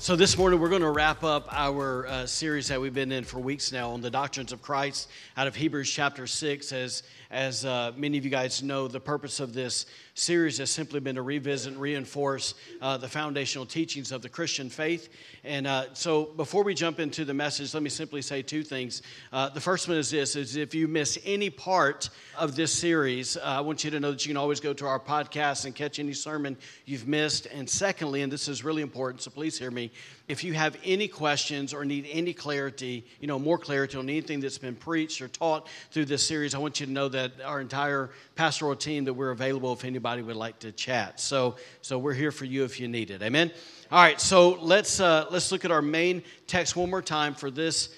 So, this morning we're going to wrap up our uh, series that we've been in for weeks now on the doctrines of Christ out of Hebrews chapter 6. As, as uh, many of you guys know, the purpose of this series has simply been to revisit and reinforce uh, the foundational teachings of the Christian faith. And uh, so, before we jump into the message, let me simply say two things. Uh, the first one is this: is if you miss any part of this series, uh, I want you to know that you can always go to our podcast and catch any sermon you've missed. And secondly, and this is really important, so please hear me. If you have any questions or need any clarity, you know, more clarity on anything that's been preached or taught through this series, I want you to know that our entire pastoral team that we're available if anybody would like to chat. So, so we're here for you if you need it. Amen. All right. So let's uh, let's look at our main text one more time for this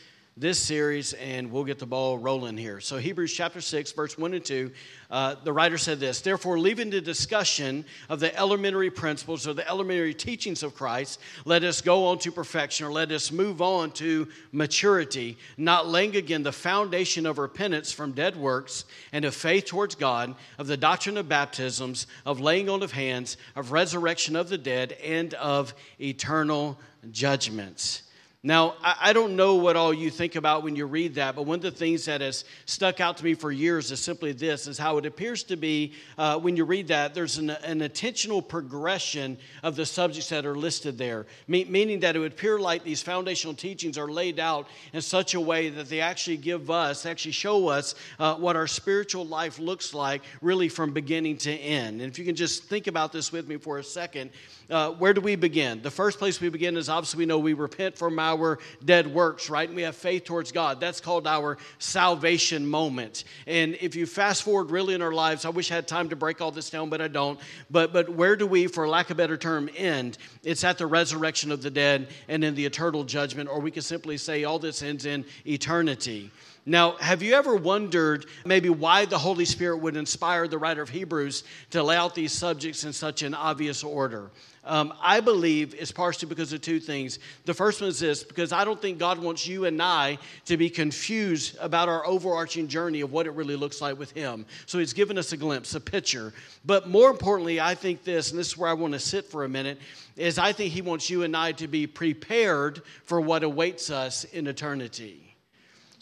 this series, and we'll get the ball rolling here. So, Hebrews chapter 6, verse 1 and 2, uh, the writer said this Therefore, leaving the discussion of the elementary principles or the elementary teachings of Christ, let us go on to perfection, or let us move on to maturity, not laying again the foundation of repentance from dead works and of faith towards God, of the doctrine of baptisms, of laying on of hands, of resurrection of the dead, and of eternal judgments. Now, I don't know what all you think about when you read that, but one of the things that has stuck out to me for years is simply this is how it appears to be uh, when you read that, there's an, an, intentional progression of the subjects that are listed there, Me- meaning that it would appear like these foundational teachings are laid out in such a way that they actually give us, actually show us uh, what our spiritual life looks like really from beginning to end. And if you can just think about this with me for a second, uh, where do we begin? The first place we begin is obviously we know we repent from our dead works, right? And we have faith towards God. That's called our salvation moment. And if you fast forward really in our lives, I wish I had time to break all this down, but I don't. But, but where do we, for lack of a better term, end? It's at the resurrection of the dead and in the eternal judgment, or we could simply say all this ends in eternity. Now, have you ever wondered maybe why the Holy Spirit would inspire the writer of Hebrews to lay out these subjects in such an obvious order? Um, I believe it's partially because of two things. The first one is this because I don't think God wants you and I to be confused about our overarching journey of what it really looks like with Him. So He's given us a glimpse, a picture. But more importantly, I think this, and this is where I want to sit for a minute, is I think He wants you and I to be prepared for what awaits us in eternity.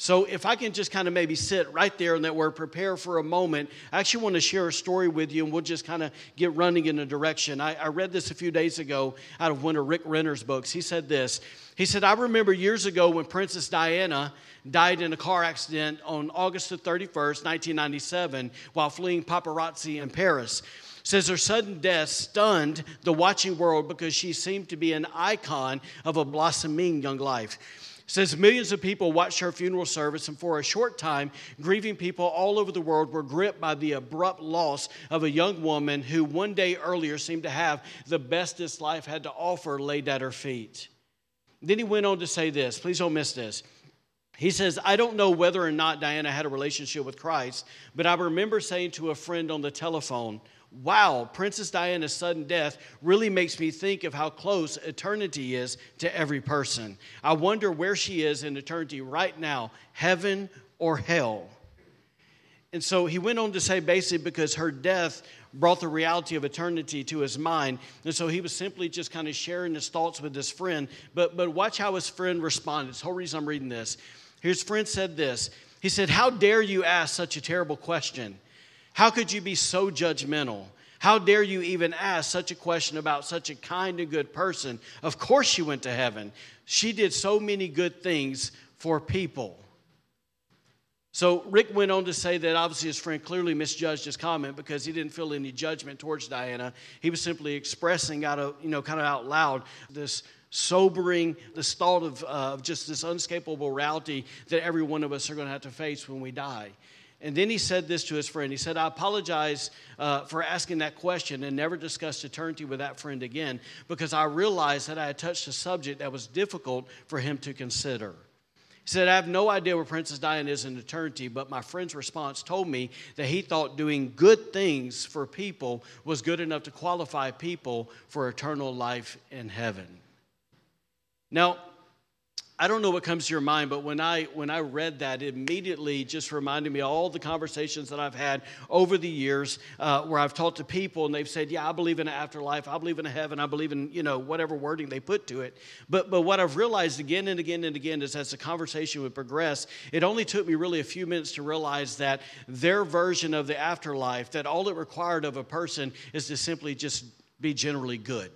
So, if I can just kind of maybe sit right there and that we're prepared for a moment, I actually want to share a story with you and we'll just kind of get running in a direction. I, I read this a few days ago out of one of Rick Renner's books. He said this He said, I remember years ago when Princess Diana died in a car accident on August the 31st, 1997, while fleeing paparazzi in Paris says her sudden death stunned the watching world because she seemed to be an icon of a blossoming young life says millions of people watched her funeral service, and for a short time, grieving people all over the world were gripped by the abrupt loss of a young woman who one day earlier seemed to have the best this life had to offer laid at her feet. Then he went on to say this please don't miss this. He says, I don't know whether or not Diana had a relationship with Christ, but I remember saying to a friend on the telephone, wow, Princess Diana's sudden death really makes me think of how close eternity is to every person. I wonder where she is in eternity right now, heaven or hell. And so he went on to say basically because her death brought the reality of eternity to his mind. And so he was simply just kind of sharing his thoughts with his friend. But, but watch how his friend responded. It's the whole reason I'm reading this. His friend said this He said, How dare you ask such a terrible question? How could you be so judgmental? How dare you even ask such a question about such a kind and good person? Of course, she went to heaven. She did so many good things for people. So, Rick went on to say that obviously his friend clearly misjudged his comment because he didn't feel any judgment towards Diana. He was simply expressing out of, you know, kind of out loud this sobering, this thought of uh, just this unescapable reality that every one of us are going to have to face when we die. And then he said this to his friend. He said, I apologize uh, for asking that question and never discussed eternity with that friend again because I realized that I had touched a subject that was difficult for him to consider. He said, I have no idea where Princess Diana is in eternity, but my friend's response told me that he thought doing good things for people was good enough to qualify people for eternal life in heaven. Now, I don't know what comes to your mind, but when I when I read that, it immediately just reminded me of all the conversations that I've had over the years, uh, where I've talked to people and they've said, "Yeah, I believe in an afterlife. I believe in a heaven. I believe in you know whatever wording they put to it." But but what I've realized again and again and again is as the conversation would progress, it only took me really a few minutes to realize that their version of the afterlife, that all it required of a person is to simply just be generally good.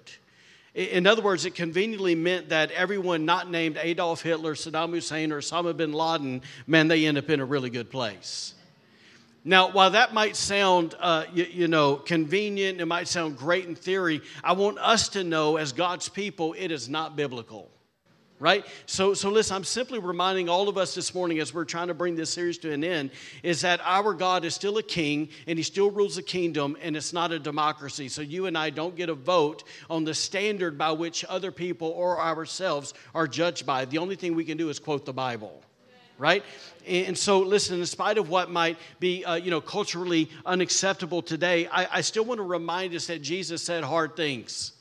In other words, it conveniently meant that everyone not named Adolf Hitler, Saddam Hussein, or Osama bin Laden, man, they end up in a really good place. Now, while that might sound, uh, you, you, know, convenient, it might sound great in theory, I want us to know as God's people, it is not biblical right? So, so listen, I'm simply reminding all of us this morning as we're trying to bring this series to an end is that our God is still a king and he still rules the kingdom and it's not a democracy. So you and I don't get a vote on the standard by which other people or ourselves are judged by. The only thing we can do is quote the Bible right? And so, listen, in spite of what might be, uh, you know, culturally unacceptable today, I, I still want to remind us that Jesus said hard things.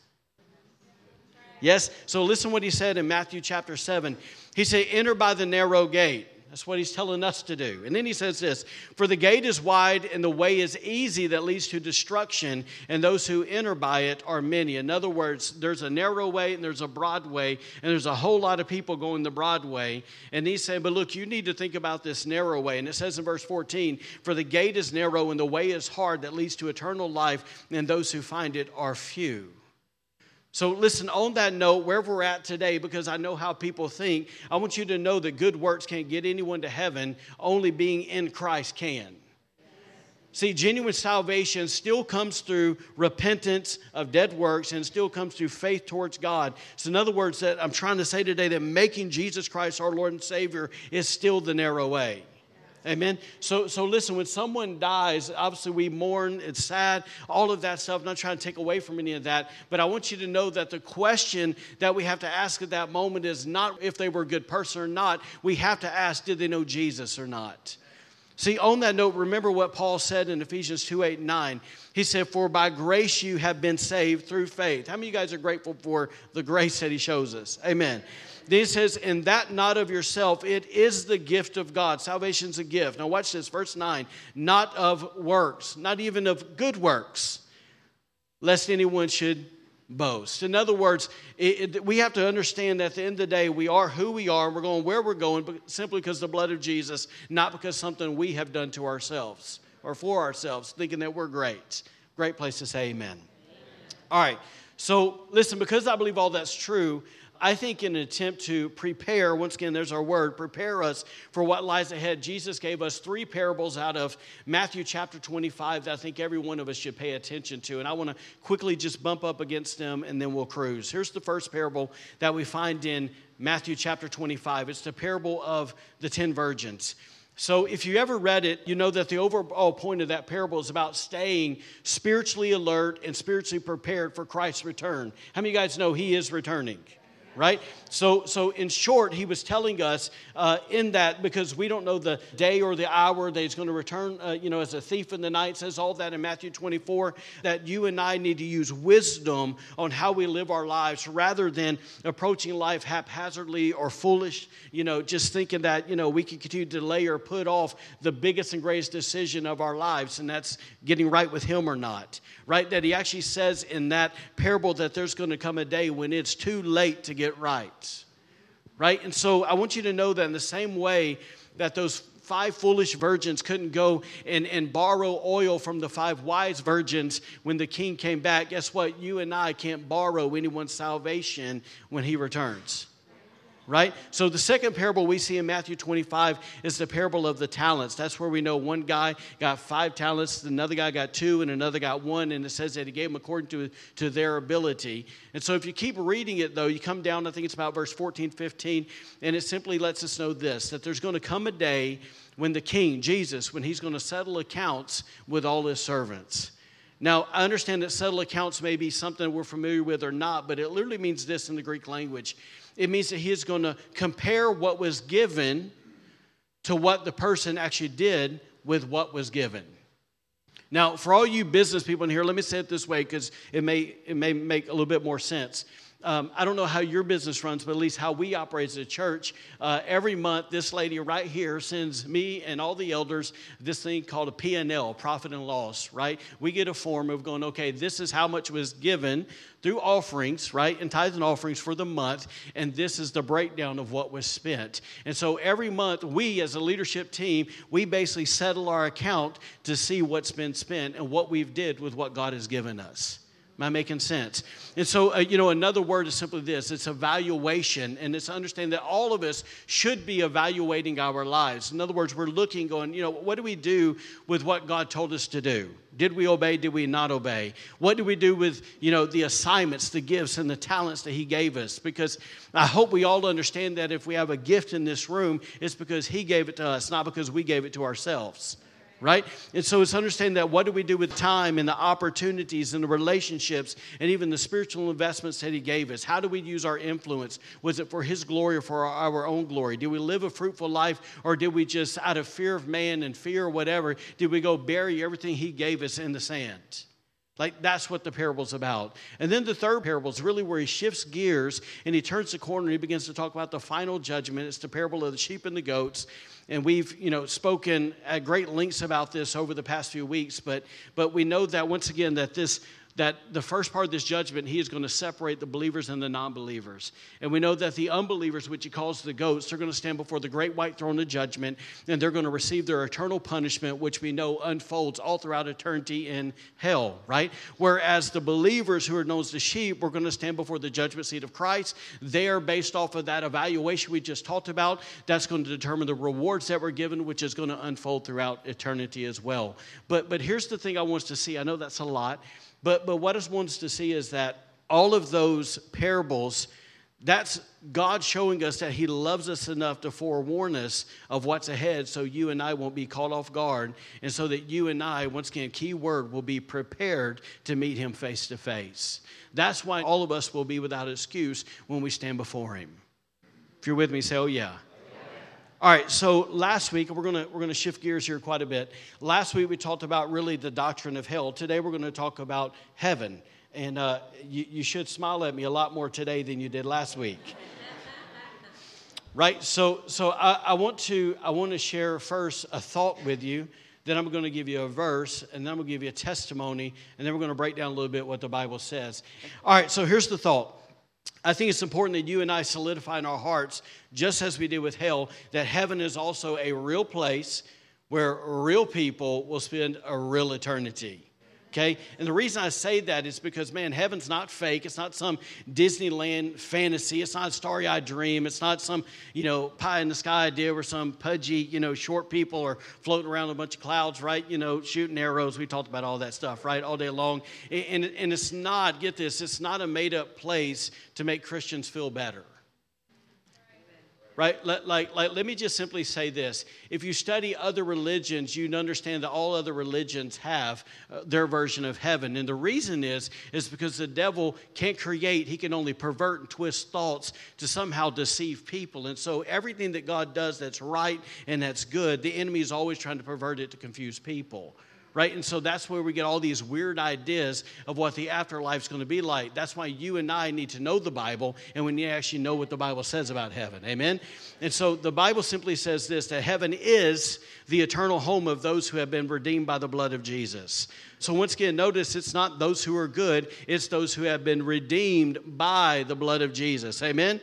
Yes? So listen what he said in Matthew chapter 7. He said, Enter by the narrow gate. That's what he's telling us to do. And then he says this For the gate is wide and the way is easy that leads to destruction, and those who enter by it are many. In other words, there's a narrow way and there's a broad way, and there's a whole lot of people going the broad way. And he's saying, But look, you need to think about this narrow way. And it says in verse 14, For the gate is narrow and the way is hard that leads to eternal life, and those who find it are few. So, listen, on that note, wherever we're at today, because I know how people think, I want you to know that good works can't get anyone to heaven, only being in Christ can. See, genuine salvation still comes through repentance of dead works and still comes through faith towards God. So, in other words, that I'm trying to say today that making Jesus Christ our Lord and Savior is still the narrow way. Amen. So, so listen, when someone dies, obviously we mourn, it's sad, all of that stuff. I'm not trying to take away from any of that, but I want you to know that the question that we have to ask at that moment is not if they were a good person or not. We have to ask, did they know Jesus or not? See, on that note, remember what Paul said in Ephesians 2 8 9. He said, For by grace you have been saved through faith. How many of you guys are grateful for the grace that he shows us? Amen. Then he says, And that not of yourself, it is the gift of God. Salvation's a gift. Now, watch this, verse 9. Not of works, not even of good works, lest anyone should boast. In other words, it, it, we have to understand that at the end of the day, we are who we are, we're going where we're going, but simply because the blood of Jesus, not because something we have done to ourselves or for ourselves, thinking that we're great. Great place to say amen. amen. All right. So, listen, because I believe all that's true, I think, in an attempt to prepare, once again, there's our word, prepare us for what lies ahead, Jesus gave us three parables out of Matthew chapter 25 that I think every one of us should pay attention to. And I want to quickly just bump up against them and then we'll cruise. Here's the first parable that we find in Matthew chapter 25 it's the parable of the 10 virgins. So, if you ever read it, you know that the overall point of that parable is about staying spiritually alert and spiritually prepared for Christ's return. How many of you guys know He is returning? Right? So, so in short, he was telling us uh, in that because we don't know the day or the hour that he's going to return, uh, you know, as a thief in the night. says all that in Matthew 24. That you and I need to use wisdom on how we live our lives rather than approaching life haphazardly or foolish. You know, just thinking that you know we can continue to delay or put off the biggest and greatest decision of our lives, and that's getting right with Him or not. Right? That he actually says in that parable that there's going to come a day when it's too late to get right. Right? And so I want you to know that in the same way that those five foolish virgins couldn't go and, and borrow oil from the five wise virgins when the king came back, guess what? You and I can't borrow anyone's salvation when he returns right? So the second parable we see in Matthew 25 is the parable of the talents. That's where we know one guy got five talents, another guy got two, and another got one, and it says that he gave them according to, to their ability. And so if you keep reading it, though, you come down, I think it's about verse 14, 15, and it simply lets us know this that there's going to come a day when the king, Jesus, when he's going to settle accounts with all his servants. Now, I understand that settle accounts may be something we're familiar with or not, but it literally means this in the Greek language. It means that he is going to compare what was given to what the person actually did with what was given. Now, for all you business people in here, let me say it this way because it may, it may make a little bit more sense. Um, I don't know how your business runs, but at least how we operate as a church. Uh, every month, this lady right here sends me and all the elders this thing called a P&L, profit and loss, right? We get a form of going, okay, this is how much was given through offerings, right, and tithes and offerings for the month, and this is the breakdown of what was spent. And so every month, we as a leadership team, we basically settle our account to see what's been spent and what we've did with what God has given us. Am I making sense? And so, uh, you know, another word is simply this it's evaluation, and it's understanding that all of us should be evaluating our lives. In other words, we're looking, going, you know, what do we do with what God told us to do? Did we obey? Did we not obey? What do we do with, you know, the assignments, the gifts, and the talents that He gave us? Because I hope we all understand that if we have a gift in this room, it's because He gave it to us, not because we gave it to ourselves right? And so it's understanding that what do we do with time and the opportunities and the relationships and even the spiritual investments that He gave us? How do we use our influence? Was it for His glory or for our own glory? Did we live a fruitful life or did we just, out of fear of man and fear or whatever, did we go bury everything He gave us in the sand? Like that's what the parable's about. And then the third parable is really where he shifts gears and he turns the corner and he begins to talk about the final judgment. It's the parable of the sheep and the goats and we've you know spoken at great lengths about this over the past few weeks but but we know that once again that this that the first part of this judgment, he is going to separate the believers and the non believers. And we know that the unbelievers, which he calls the goats, they're going to stand before the great white throne of judgment and they're going to receive their eternal punishment, which we know unfolds all throughout eternity in hell, right? Whereas the believers who are known as the sheep, we're going to stand before the judgment seat of Christ. They are based off of that evaluation we just talked about. That's going to determine the rewards that were given, which is going to unfold throughout eternity as well. But, but here's the thing I want us to see. I know that's a lot. But, but what I want us to see is that all of those parables, that's God showing us that He loves us enough to forewarn us of what's ahead so you and I won't be caught off guard, and so that you and I, once again, key word, will be prepared to meet Him face to face. That's why all of us will be without excuse when we stand before Him. If you're with me, say, Oh, yeah. All right, so last week, we're gonna we're gonna shift gears here quite a bit. Last week, we talked about really the doctrine of hell. Today, we're to talk about heaven. And uh, you, you should smile at me a lot more today than you did last week. right? So, so I, I, want to, I want to share first a thought with you. Then I'm going to give you a verse, and then I'm going to give you a testimony, and then we're going to break down a little bit what the Bible says. All right, so here's the thought I think it's important that you and I solidify in our hearts, just as we did with hell, that heaven is also a real place where real people will spend a real eternity. Okay? And the reason I say that is because, man, heaven's not fake. It's not some Disneyland fantasy. It's not a starry eyed dream. It's not some, you know, pie in the sky idea where some pudgy, you know, short people are floating around a bunch of clouds, right? You know, shooting arrows. We talked about all that stuff, right? All day long. And, and it's not, get this, it's not a made up place to make Christians feel better right? Like, like, like, let me just simply say this. If you study other religions, you'd understand that all other religions have uh, their version of heaven. And the reason is, is because the devil can't create, he can only pervert and twist thoughts to somehow deceive people. And so everything that God does that's right and that's good, the enemy is always trying to pervert it to confuse people right? And so that's where we get all these weird ideas of what the afterlife is going to be like. That's why you and I need to know the Bible and we need to actually know what the Bible says about heaven. Amen? And so the Bible simply says this that heaven is the eternal home of those who have been redeemed by the blood of Jesus. So once again, notice it's not those who are good, it's those who have been redeemed by the blood of Jesus. Amen?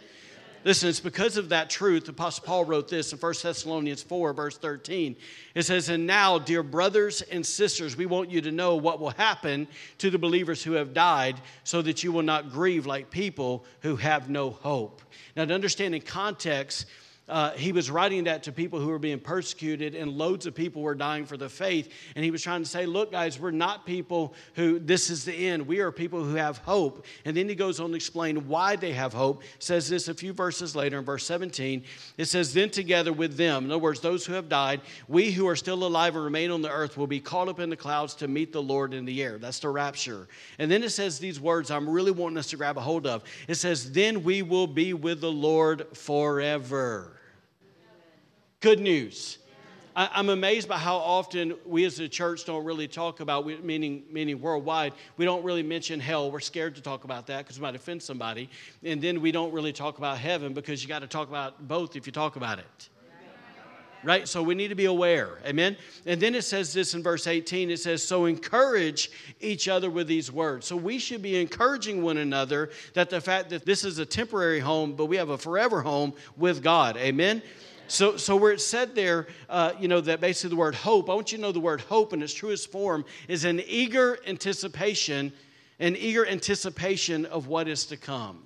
Listen, it's because of that truth. Apostle Paul wrote this in 1 Thessalonians 4, verse 13. It says, And now, dear brothers and sisters, we want you to know what will happen to the believers who have died, so that you will not grieve like people who have no hope. Now, to understand in context, uh, he was writing that to people who were being persecuted, and loads of people were dying for the faith. And he was trying to say, Look, guys, we're not people who this is the end. We are people who have hope. And then he goes on to explain why they have hope. Says this a few verses later in verse 17. It says, Then together with them, in other words, those who have died, we who are still alive and remain on the earth will be caught up in the clouds to meet the Lord in the air. That's the rapture. And then it says these words I'm really wanting us to grab a hold of. It says, Then we will be with the Lord forever. Good news. I, am amazed by how often we as a church don't really talk about, meaning, meaning worldwide, we don't really mention hell. We're scared to talk about that because we might offend somebody. And then we don't really talk about heaven because you got to talk about both if you talk about it. Right? So we need to be aware. Amen? And then it says this in verse 18 it says, So encourage each other with these words. So we should be encouraging one another that the fact that this is a temporary home, but we have a forever home with God. Amen? So, so where it said there, uh, you know, that basically the word hope, I want you to know the word hope in its truest form is an eager anticipation, an eager anticipation of what is to come.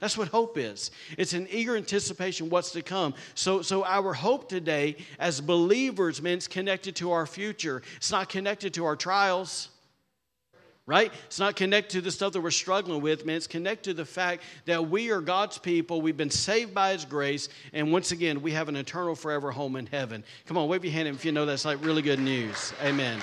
That's what hope is. It's an eager anticipation what's to come. So, so our hope today as believers, means connected to our future. It's not connected to our trials right? It's not connected to the stuff that we're struggling with, man. It's connected to the fact that we are God's people. We've been saved by His grace. And once again, we have an eternal, forever home in heaven. Come on, wave your hand if you know that's like really good news. Amen.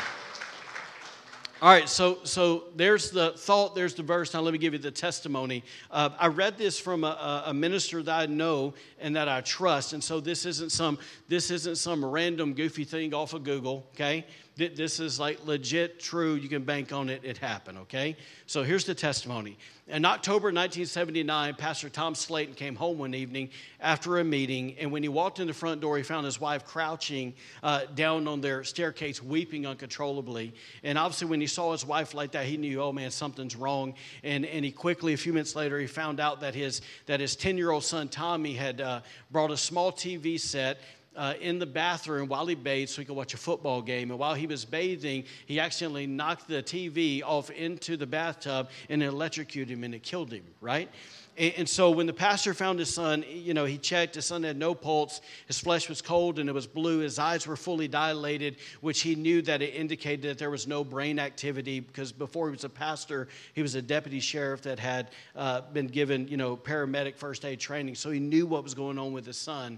All right, so so there's the thought, there's the verse. Now let me give you the testimony. Uh, I read this from a, a, minister that I know and that I trust, and so this isn't some this isn't some random goofy thing off of Google. Okay, this is like legit, true. You can bank on it. It happened, okay? So here's the testimony. In October 1979, Pastor Tom Slayton came home one evening after a meeting, and when he walked in the front door, he found his wife crouching uh, down on their staircase, weeping uncontrollably. And obviously, when he saw his wife like that, he knew, oh man, something's wrong. And, and he quickly, a few minutes later, he found out that his, that his 10 year old son, Tommy, had uh, brought a small TV set uh, in the bathroom while he bathed so he could watch a football game. And while he was bathing, he accidentally knocked the TV off into the bathtub and it electrocuted him and it killed him, right? And, so when the pastor found his son, you know, he checked. His son had no pulse. His flesh was cold and it was blue. His eyes were fully dilated, which he knew that it indicated that there was no brain activity because before he was a pastor, he was a deputy sheriff that had uh, been given, you know, paramedic first aid training. So he knew what was going on with his son.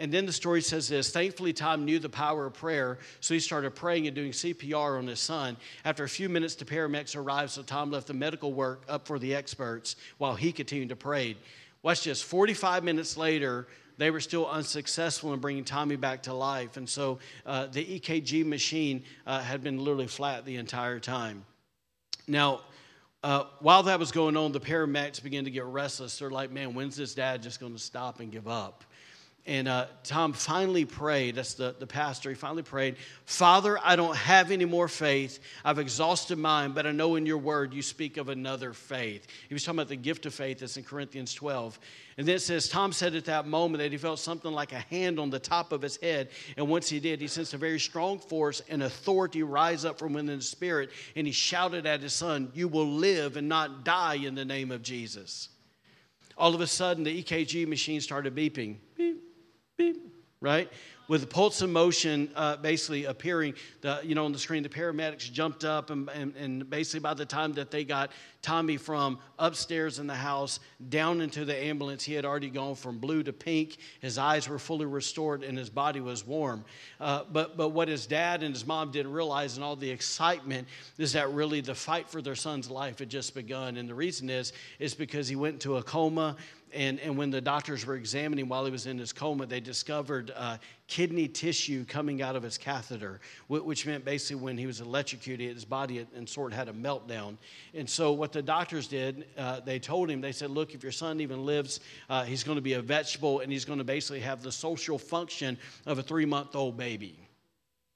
And then the story says this Thankfully, Tom knew the power of prayer, so he started praying and doing CPR on his son. After a few minutes, the paramedics arrived, so Tom left the medical work up for the experts while he continued to pray. Watch this 45 minutes later, they were still unsuccessful in bringing Tommy back to life. And so uh, the EKG machine uh, had been literally flat the entire time. Now, uh, while that was going on, the paramedics began to get restless. They're like, man, when's this dad just going to stop and give up? And uh, Tom finally prayed, that's the, the pastor, he finally prayed, Father, I don't have any more faith. I've exhausted mine, but I know in your word you speak of another faith. He was talking about the gift of faith that's in Corinthians 12. And then it says, Tom said at that moment that he felt something like a hand on the top of his head. And once he did, he sensed a very strong force and authority rise up from within the spirit. And he shouted at his son, You will live and not die in the name of Jesus. All of a sudden, the EKG machine started beeping. Beep beep, right? With the pulse of motion uh, basically appearing, the, you know, on the screen, the paramedics jumped up, and, and, and basically by the time that they got Tommy from upstairs in the house down into the ambulance, he had already gone from blue to pink. His eyes were fully restored, and his body was warm. Uh, but, but what his dad and his mom didn't realize, and all the excitement, is that really the fight for their son's life had just begun. And the reason is, is because he went into a coma and, and when the doctors were examining while he was in his coma, they discovered uh, kidney tissue coming out of his catheter, which meant basically when he was electrocuted, his body and sort of had a meltdown. And so, what the doctors did, uh, they told him, they said, Look, if your son even lives, uh, he's going to be a vegetable and he's going to basically have the social function of a three month old baby.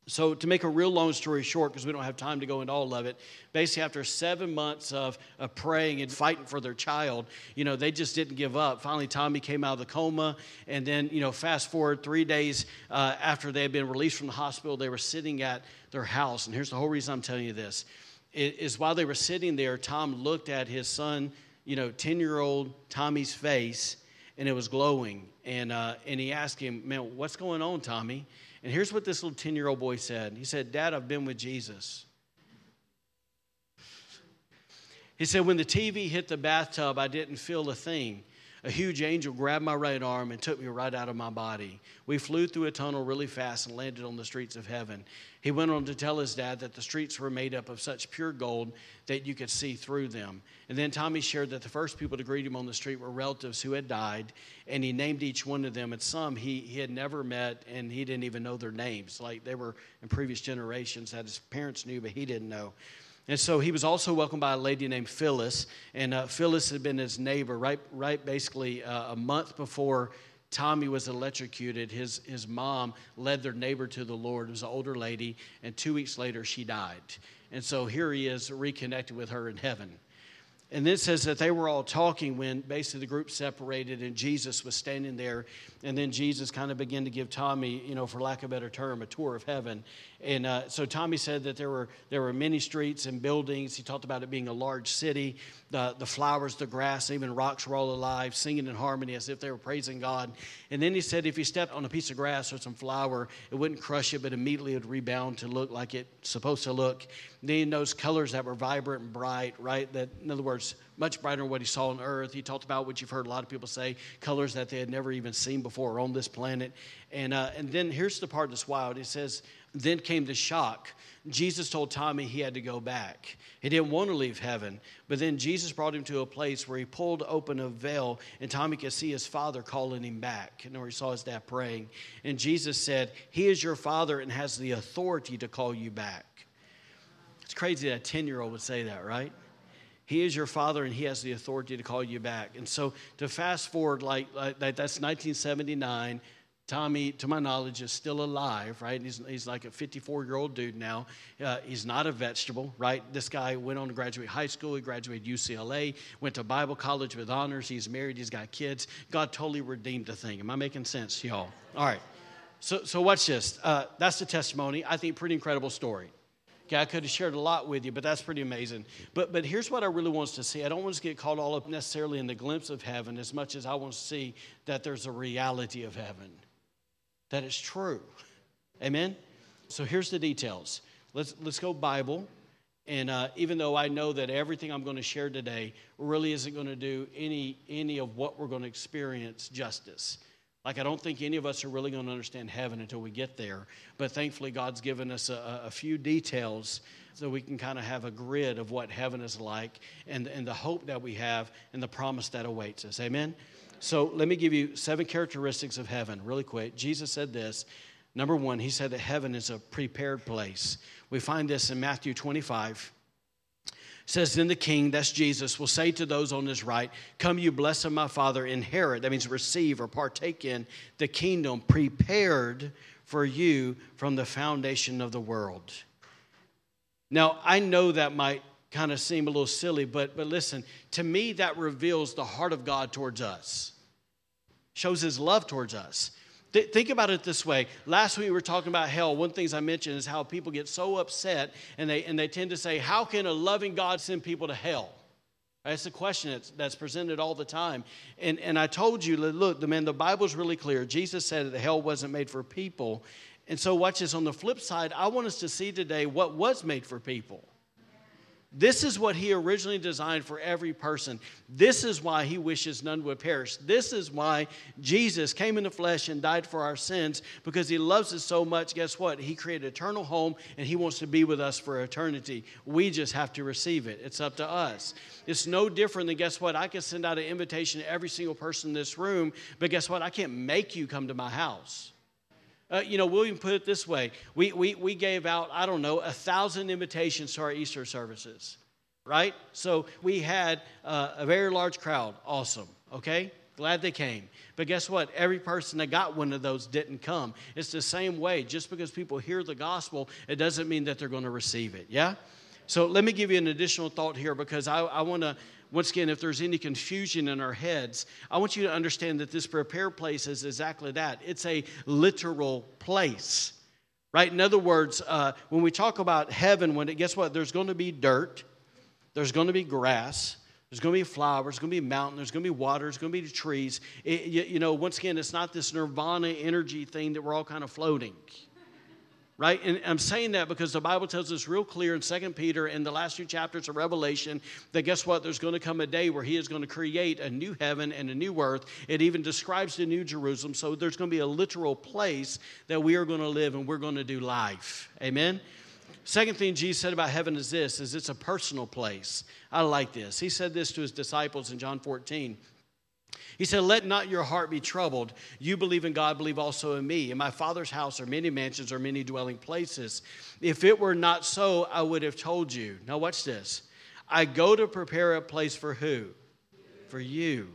So, to make a real long story short, because we don't have time to go into all of it, basically, after seven months of, of praying and fighting for their child, you know, they just didn't give up. Finally, Tommy came out of the coma, and then, you know, fast forward three days uh, after they had been released from the hospital, they were sitting at their house. And here's the whole reason I'm telling you this is while they were sitting there, Tom looked at his son, you know, 10 year old Tommy's face, and it was glowing. And, uh, and he asked him, Man, what's going on, Tommy? And here's what this little 10 year old boy said He said, Dad, I've been with Jesus. He said, When the TV hit the bathtub, I didn't feel a thing. A huge angel grabbed my right arm and took me right out of my body. We flew through a tunnel really fast and landed on the streets of heaven. He went on to tell his dad that the streets were made up of such pure gold that you could see through them. And then Tommy shared that the first people to greet him on the street were relatives who had died, and he named each one of them. And some he, he had never met, and he didn't even know their names. Like they were in previous generations that his parents knew, but he didn't know. And so he was also welcomed by a lady named Phyllis, and uh, Phyllis had been his neighbor right, right basically uh, a month before Tommy was electrocuted. His, his mom led their neighbor to the Lord. It was an older lady, and two weeks later she died. And so here he is reconnected with her in heaven. And then says that they were all talking when basically the group separated and Jesus was standing there. And then Jesus kind of began to give Tommy, you know, for lack of a better term, a tour of heaven. And uh, so Tommy said that there were, there were many streets and buildings. He talked about it being a large city. The, the flowers, the grass, even rocks were all alive, singing in harmony as if they were praising God. And then he said if you stepped on a piece of grass or some flower, it wouldn't crush it, but immediately it would rebound to look like it's supposed to look. then those colors that were vibrant and bright, right? That, in other words, much brighter than what he saw on earth. He talked about what you've heard a lot of people say colors that they had never even seen before on this planet. And, uh, and then here's the part that's wild. It says, then came the shock. Jesus told Tommy he had to go back. He didn't want to leave heaven, but then Jesus brought him to a place where he pulled open a veil and Tommy could see his father calling him back. And where he saw his dad praying. And Jesus said, He is your father and has the authority to call you back. It's crazy that a 10 year old would say that, right? He is your father and he has the authority to call you back. And so to fast forward, like, like that's 1979. Tommy, to my knowledge, is still alive, right? He's, he's like a 54 year old dude now. Uh, he's not a vegetable, right? This guy went on to graduate high school. He graduated UCLA, went to Bible college with honors. He's married, he's got kids. God totally redeemed the thing. Am I making sense, y'all? All right. So, so watch this. Uh, that's the testimony. I think pretty incredible story. Okay, I could have shared a lot with you, but that's pretty amazing. But, but here's what I really want us to see. I don't want us to get caught all up necessarily in the glimpse of heaven as much as I want to see that there's a reality of heaven that is true. Amen? So here's the details. Let's, let's go Bible. And uh, even though I know that everything I'm going to share today really isn't going to do any, any of what we're going to experience justice. Like, I don't think any of us are really going to understand heaven until we get there. But thankfully, God's given us a, a few details so we can kind of have a grid of what heaven is like and, and the hope that we have and the promise that awaits us. Amen? So let me give you seven characteristics of heaven really quick. Jesus said this. Number one, he said that heaven is a prepared place. We find this in Matthew 25. Says, Then the king, that's Jesus, will say to those on his right, Come, you blessed of my Father, inherit, that means receive or partake in the kingdom prepared for you from the foundation of the world. Now, I know that might kind of seem a little silly, but, but listen, to me, that reveals the heart of God towards us shows his love towards us. Th- think about it this way. Last week we were talking about hell. One of the things I mentioned is how people get so upset and they, and they tend to say, How can a loving God send people to hell? That's the question that's, that's presented all the time. And, and I told you, look, the man, the Bible's really clear. Jesus said that hell wasn't made for people. And so, watch this. On the flip side, I want us to see today what was made for people. This is what he originally designed for every person. This is why he wishes none would perish. This is why Jesus came in the flesh and died for our sins because he loves us so much. Guess what? He created eternal home and he wants to be with us for eternity. We just have to receive it. It's up to us. It's no different than guess what? I can send out an invitation to every single person in this room, but guess what? I can't make you come to my house. Uh, you know, William put it this way we, we, we gave out, I don't know, a thousand invitations to our Easter services, right? So we had uh, a very large crowd. Awesome, okay? Glad they came. But guess what? Every person that got one of those didn't come. It's the same way. Just because people hear the gospel, it doesn't mean that they're going to receive it. Yeah? So let me give you an additional thought here because I, I want to once again, if there's any confusion in our heads, I want you to understand that this prepared place is exactly that. It's a literal place, right? In other words, uh, when we talk about heaven, when it, guess what? There's going to be dirt, there's going to be grass, There's going to be flowers, there's going to be mountain, there's going to be water, there's going to be trees. It, you, you know, once again, it's not this nirvana energy thing that we're all kind of floating right? And i'm saying that because the bible tells us real clear in 2 peter and the last two chapters of revelation that guess what? There's going to come a day where he is going to create a new heaven and a new earth. It even describes the new jerusalem. So there's going to be a literal place that we are going to live and we're going to do life. Amen? Second thing jesus said about heaven is this is it's a personal place. I like this. He said this to his disciples in john 14 he said, Let not your heart be troubled. You believe in God, believe also in me. In my Father's house are many mansions or many dwelling places. If it were not so, I would have told you. Now, watch this. I go to prepare a place for who? For you.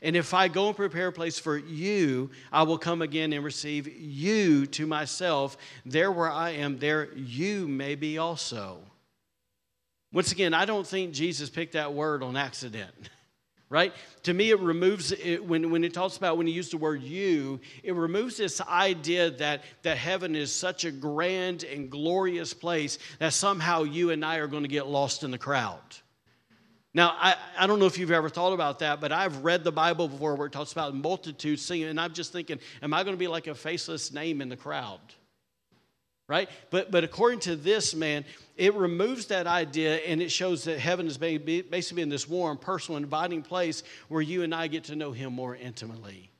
And if I go and prepare a place for you, I will come again and receive you to myself. There where I am, there you may be also. Once again, I don't think Jesus picked that word on accident. right? To me, it removes, it, when, when it talks about when he used the word you, it removes this idea that, that heaven is such a grand and glorious place that somehow you and I are going to get lost in the crowd. Now, I, I don't know if you've ever thought about that, but I've read the Bible before where it talks about multitudes singing, and I'm just thinking, am I going to be like a faceless name in the crowd? Right? But, but according to this man, it removes that idea and it shows that heaven is basically in this warm, personal, inviting place where you and I get to know him more intimately.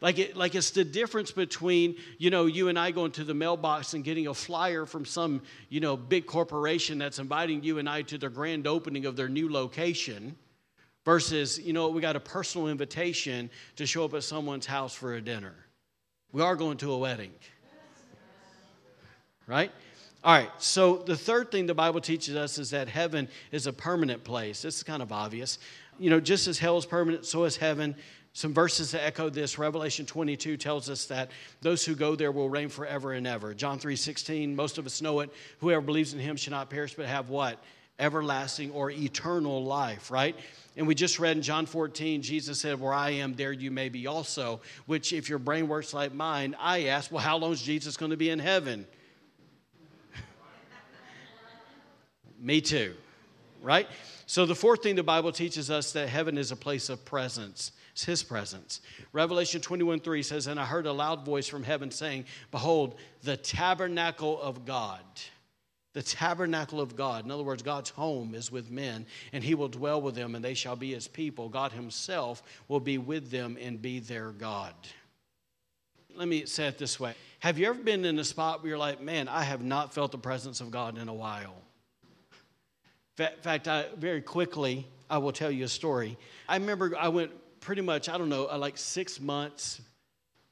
Like, it, like it's the difference between, you know, you and I going to the mailbox and getting a flyer from some, you know, big corporation that's inviting you and I to their grand opening of their new location versus, you know, we got a personal invitation to show up at someone's house for a dinner. We are going to a wedding right? All right, so the third thing the Bible teaches us is that heaven is a permanent place. This is kind of obvious. You know, just as hell is permanent, so is heaven. Some verses that echo this. Revelation 22 tells us that those who go there will reign forever and ever. John 3 16, most of us know it. Whoever believes in him shall not perish, but have what? Everlasting or eternal life, right? And we just read in John 14, Jesus said, Where I am, there you may be also. Which, if your brain works like mine, I ask, Well, how long is Jesus going to be in heaven? Me too, right? So, the fourth thing the Bible teaches us that heaven is a place of presence. It's His presence. Revelation 21 3 says, And I heard a loud voice from heaven saying, Behold, the tabernacle of God. The tabernacle of God. In other words, God's home is with men, and He will dwell with them, and they shall be His people. God Himself will be with them and be their God. Let me say it this way Have you ever been in a spot where you're like, Man, I have not felt the presence of God in a while? In fact, I, very quickly, I will tell you a story. I remember I went pretty much, I don't know, uh, like six months,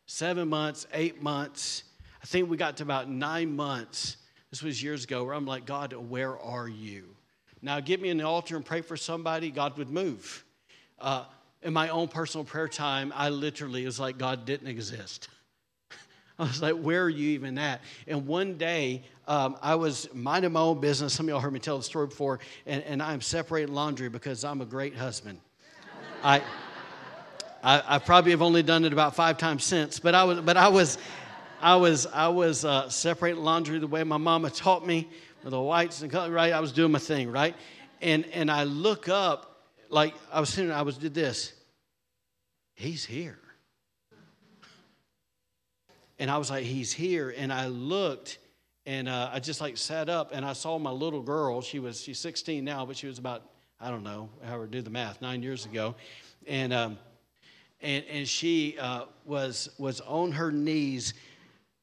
seven months, eight months. I think we got to about nine months. This was years ago, where I'm like, God, where are you? Now, get me in the altar and pray for somebody, God would move. Uh, in my own personal prayer time, I literally, it was like God didn't exist. I was like, where are you even at? And one day, um, I was minding my own business. Some of y'all heard me tell the story before, and, and I'm separating laundry because I'm a great husband. I, I, I, probably have only done it about five times since, but I was, but I was, I was, I was uh, separating laundry the way my mama taught me with the whites and color, right? I was doing my thing, right? And and I look up, like I was sitting, I was did this. He's here. And I was like, He's here. And I looked and uh, I just like sat up and I saw my little girl. She was, she's 16 now, but she was about, I don't know, however, do the math, nine years ago. And, um, and, and she uh, was, was on her knees,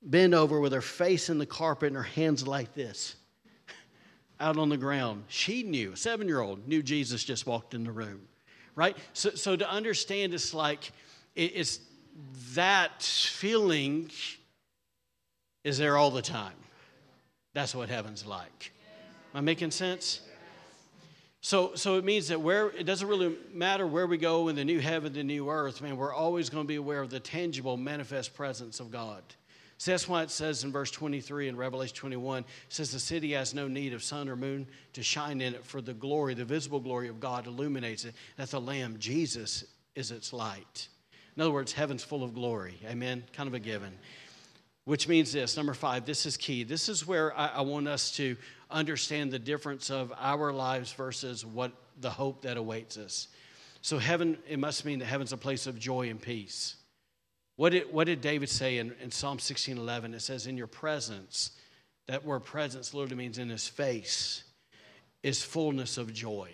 bent over with her face in the carpet and her hands like this out on the ground. She knew, seven year old, knew Jesus just walked in the room, right? So, so to understand, it's like, it's that feeling is there all the time. That's what heaven's like. Am I making sense? So, so it means that where it doesn't really matter where we go in the new heaven, the new earth, man, we're always going to be aware of the tangible, manifest presence of God. So that's why it says in verse 23 in Revelation 21, says the city has no need of sun or moon to shine in it, for the glory, the visible glory of God illuminates it, that the Lamb, Jesus, is its light. In other words, heaven's full of glory. Amen? Kind of a given. Which means this number five, this is key. This is where I, I want us to understand the difference of our lives versus what the hope that awaits us. So, heaven, it must mean that heaven's a place of joy and peace. What did, what did David say in, in Psalm 16 11? It says, In your presence, that word presence literally means in his face, is fullness of joy.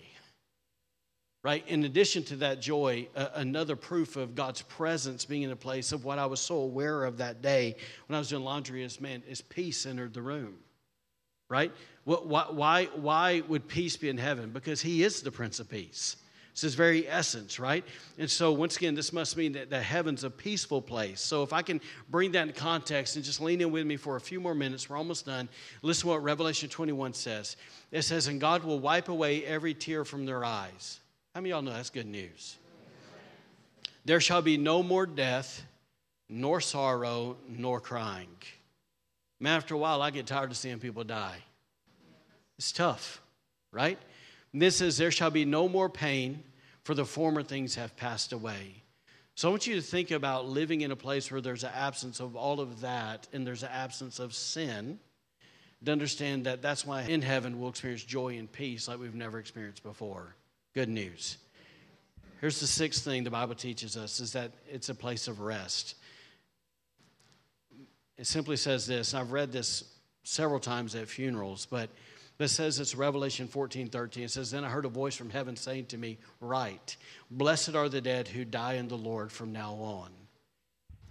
Right? In addition to that joy, uh, another proof of God's presence being in a place of what I was so aware of that day when I was doing laundry is man, is peace entered the room. Right? Why, why, why would peace be in heaven? Because he is the Prince of Peace. It's his very essence, right? And so, once again, this must mean that, that heaven's a peaceful place. So, if I can bring that in context and just lean in with me for a few more minutes, we're almost done. Listen to what Revelation 21 says. It says, And God will wipe away every tear from their eyes. How many of y'all know that's good news? There shall be no more death, nor sorrow, nor crying. Man, after a while, I get tired of seeing people die. It's tough, right? And this says, There shall be no more pain, for the former things have passed away. So I want you to think about living in a place where there's an absence of all of that and there's an absence of sin. To understand that that's why in heaven we'll experience joy and peace like we've never experienced before. Good news. Here's the sixth thing the Bible teaches us is that it's a place of rest. It simply says this, I've read this several times at funerals, but that says it's Revelation 14 13. It says, Then I heard a voice from heaven saying to me, Write, blessed are the dead who die in the Lord from now on.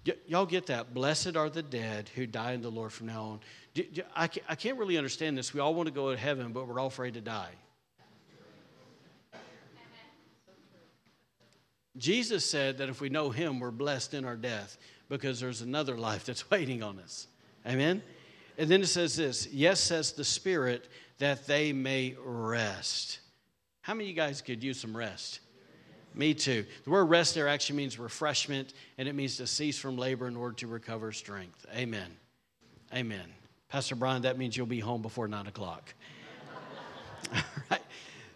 Y- y'all get that? Blessed are the dead who die in the Lord from now on. I can't really understand this. We all want to go to heaven, but we're all afraid to die. Jesus said that if we know Him, we're blessed in our death because there's another life that's waiting on us. Amen? And then it says this Yes, says the Spirit, that they may rest. How many of you guys could use some rest? Me too. The word rest there actually means refreshment, and it means to cease from labor in order to recover strength. Amen. Amen. Pastor Brian, that means you'll be home before nine o'clock. All right.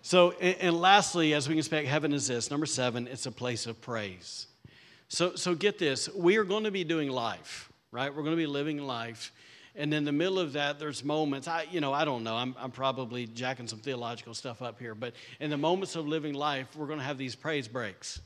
So, and lastly, as we can expect, heaven is this. Number seven, it's a place of praise. So, so get this. We are going to be doing life, right? We're going to be living life. And in the middle of that, there's moments, I, you know, I don't know, I'm, I'm probably jacking some theological stuff up here, but in the moments of living life, we're going to have these praise breaks.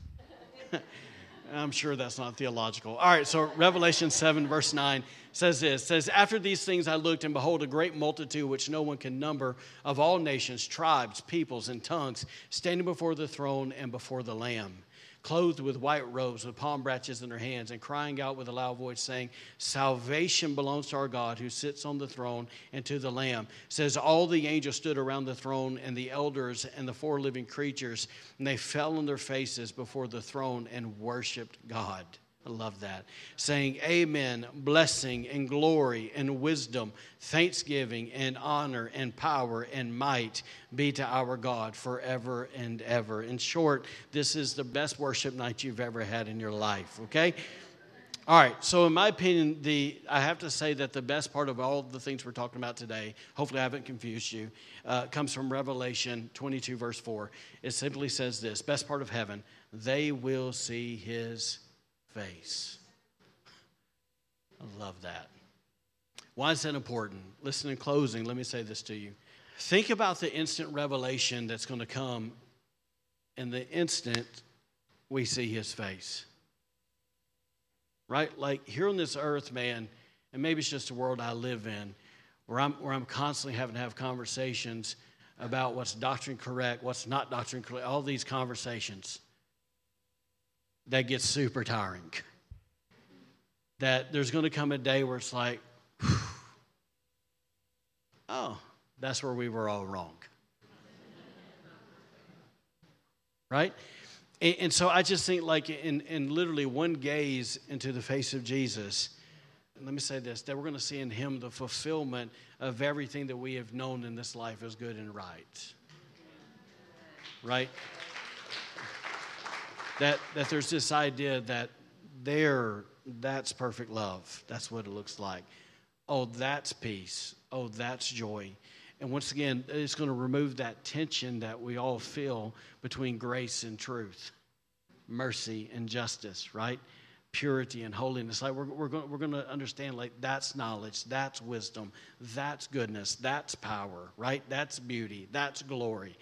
I'm sure that's not theological. All right, so Revelation 7, verse 9 says this says, After these things I looked, and behold, a great multitude which no one can number of all nations, tribes, peoples, and tongues, standing before the throne and before the Lamb clothed with white robes, with palm branches in their hands, and crying out with a loud voice, saying, Salvation belongs to our God who sits on the throne and to the Lamb. It says, All the angels stood around the throne, and the elders and the four living creatures, and they fell on their faces before the throne and worshiped God. I love that. Saying, Amen, blessing and glory and wisdom, thanksgiving and honor and power and might be to our God forever and ever. In short, this is the best worship night you've ever had in your life, okay? All right, so in my opinion, the I have to say that the best part of all the things we're talking about today, hopefully I haven't confused you, uh, comes from Revelation 22, verse 4. It simply says this Best part of heaven, they will see his face. I love that. Why is that important? Listen in closing, let me say this to you. Think about the instant revelation that's going to come in the instant we see his face. Right? Like here on this earth, man, and maybe it's just a world I live in where I'm, where I'm constantly having to have conversations about what's doctrine correct, what's not doctrine correct, all these conversations that gets super tiring. That there's going to come a day where it's like, oh, that's where we were all wrong. right? And, and, so I just think, like, in, in literally one gaze into the face of Jesus, let me say this that we're going to see in him the fulfillment of everything that we have known in this life as good and right. Right? That, that there's this idea that there, that's perfect love. That's what it looks like. Oh, that's peace. Oh, that's joy. And once again, it's going to remove that tension that we all feel between grace and truth, mercy and justice, right? Purity and holiness. Like we're, we're, going, we're going to understand, like, that's knowledge, that's wisdom, that's goodness, that's power, right? That's beauty, that's glory.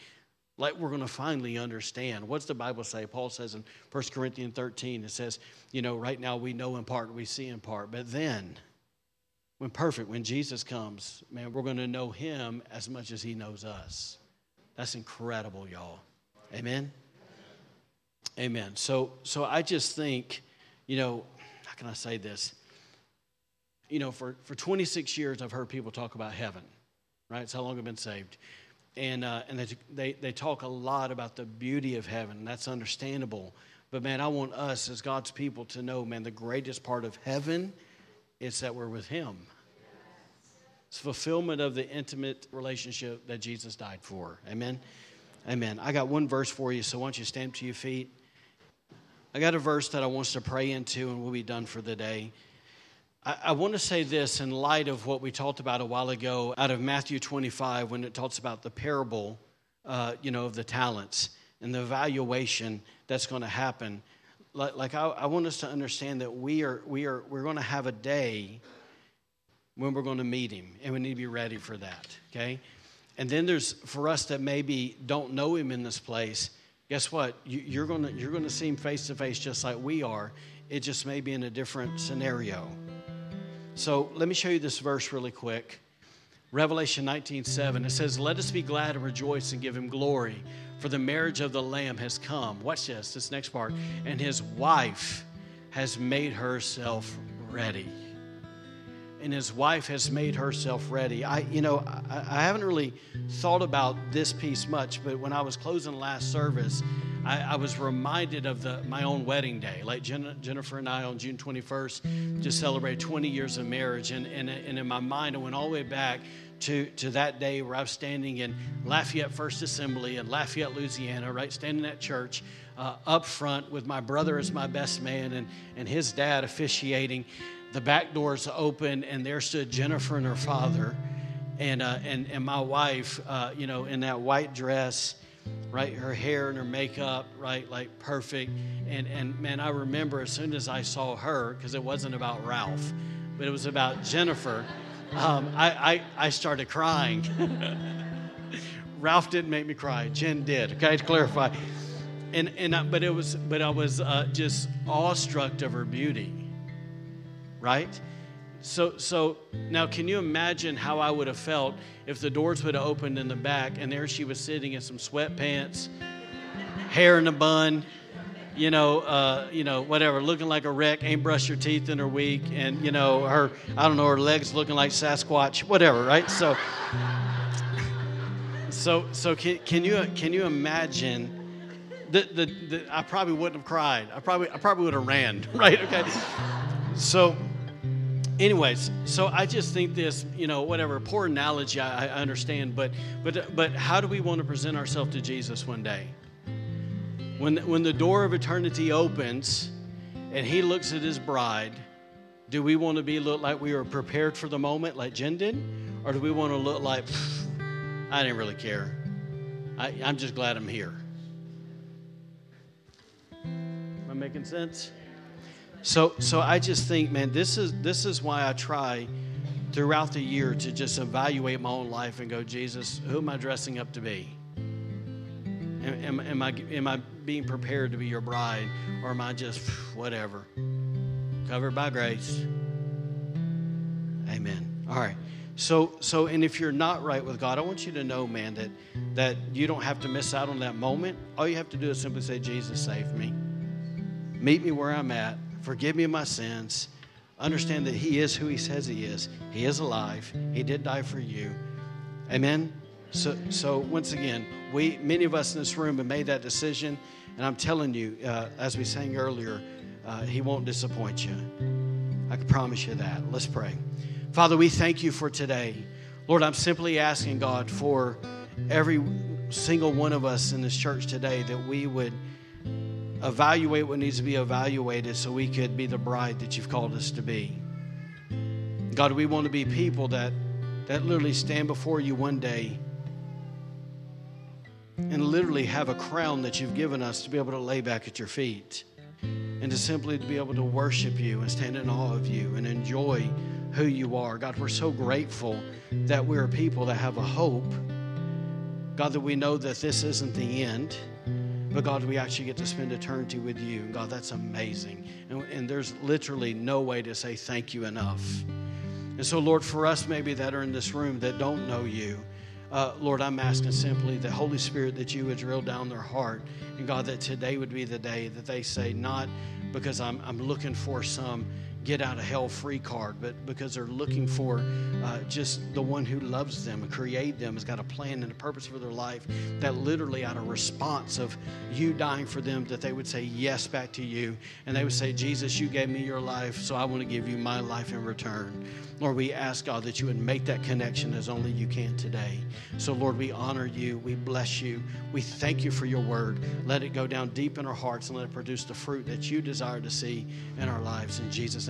Like we're going to finally understand. What's the Bible say? Paul says in 1 Corinthians 13, it says, you know, right now we know in part, we see in part, but then when perfect, when Jesus comes, man, we're going to know him as much as he knows us. That's incredible, y'all. Amen. Amen. So so I just think, you know, how can I say this? You know, for, for 26 years I've heard people talk about heaven, right? It's how long I've been saved and, uh, and they, they, talk a lot about the beauty of heaven. That's understandable. But man, I want us as God's people to know, man, the greatest part of heaven is that we're with Him. It's fulfillment of the intimate relationship that Jesus died for. Amen. Amen. I got one verse for you, so why don't you stand to your feet? I got a verse that I want us to pray into, and we'll be done for the day. I, want to say this in light of what we talked about a while ago out of Matthew 25 when it talks about the parable, uh, you know, of the talents and the evaluation that's going to happen. Like, like I, I want us to understand that we are, we are, we're going to have a day when we're going to meet him, and we need to be ready for that, okay? And then there's for us that maybe don't know him in this place. Guess what? You, are to you're to see him face to face just like we are. It just may be in a different scenario. So let me show you this verse really quick. Revelation 19 7. It says, Let us be glad and rejoice and give him glory, for the marriage of the Lamb has come. Watch this, this next part. And his wife has made herself ready. And his wife has made herself ready. I, you know, I, I haven't really thought about this piece much, but when I was closing last service, I, I, was reminded of the, my own wedding day. Like Jen, Jennifer and I on June 21st just celebrated 20 years of marriage. And, and, and in my mind, I went all the way back to, to that day where I was standing in Lafayette First Assembly in Lafayette, Louisiana, right? Standing at church uh, up front with my brother as my best man and, and his dad officiating. The back doors open, and there stood Jennifer and her father. And, uh, and, and my wife, uh, you know, in that white dress right? Her hair and her makeup, right? Like perfect. And, and man, I remember as soon as I saw her, because it wasn't about Ralph, but it was about Jennifer, um, I, I, I started crying. Ralph didn't make me cry. Jen did. Okay, to clarify. And, and I, but it was but I was uh, just awestruck of her beauty. Right? So, so now, can you imagine how I would have felt if the doors would have opened in the back and there she was sitting in some sweatpants, hair in a bun, you know, uh, you know, whatever, looking like a wreck, ain't brushed her teeth in her week, and you know, her, I don't know, her legs looking like Sasquatch, whatever, right? So, so, so can, can you can you imagine? The, the, the, I probably wouldn't have cried. I probably I probably would have ran, right? Okay. So anyways so i just think this you know whatever poor analogy I, I, understand but but but how do we want to present ourselves to jesus one day? When when the door of eternity opens and he looks at his bride do we want to be look like we were prepared for the moment like jen did? Or do we want to look like i didn't really care. I, i'm just glad i'm here. Am i making sense so, so I just think, man, this is this is why I try throughout the year to just evaluate my own life and go, Jesus, who am I dressing up to be? Am, am, am I am I being prepared to be your bride, or am I just whatever, covered by grace? Amen. All right. So, so, and if you're not right with God, I want you to know, man, that that you don't have to miss out on that moment. All you have to do is simply say, "Jesus, save me. Meet me where I'm at." Forgive me my sins. Understand that He is who He says He is. He is alive. He did die for you. Amen. So, so once again, we many of us in this room have made that decision, and I'm telling you, uh, as we sang earlier, uh, He won't disappoint you. I can promise you that. Let's pray. Father, we thank you for today. Lord, I'm simply asking God for every single one of us in this church today that we would evaluate what needs to be evaluated so we could be the bride that you've called us to be. God, we want to be people that, that literally stand before you one day and literally have a crown that you've given us to be able to lay back at your feet and to simply to be able to worship you and stand in awe of you and enjoy who you are. God, we're so grateful that we're people that have a hope God, that we know that this isn't the end, but God, we actually get to spend eternity with you. And God, that's amazing. And, and there's literally no way to say thank you enough. And so, Lord, for us maybe that are in this room that don't know you, uh, Lord, I'm asking simply the Holy Spirit that you would drill down their heart. And God, that today would be the day that they say, not because I'm, I'm looking for some get out of hell free card, but because they're looking for uh, just the one who loves them and created them, has got a plan and a purpose for their life, that literally out of response of you dying for them, that they would say yes back to you. And they would say, Jesus, you gave me your life, so I want to give you my life in return. Lord, we ask God that you would make that connection as only you can today. So, Lord, we honor you. We bless you. We thank you for your word. Let it go down deep in our hearts and let it produce the fruit that you desire to see in our lives. In Jesus'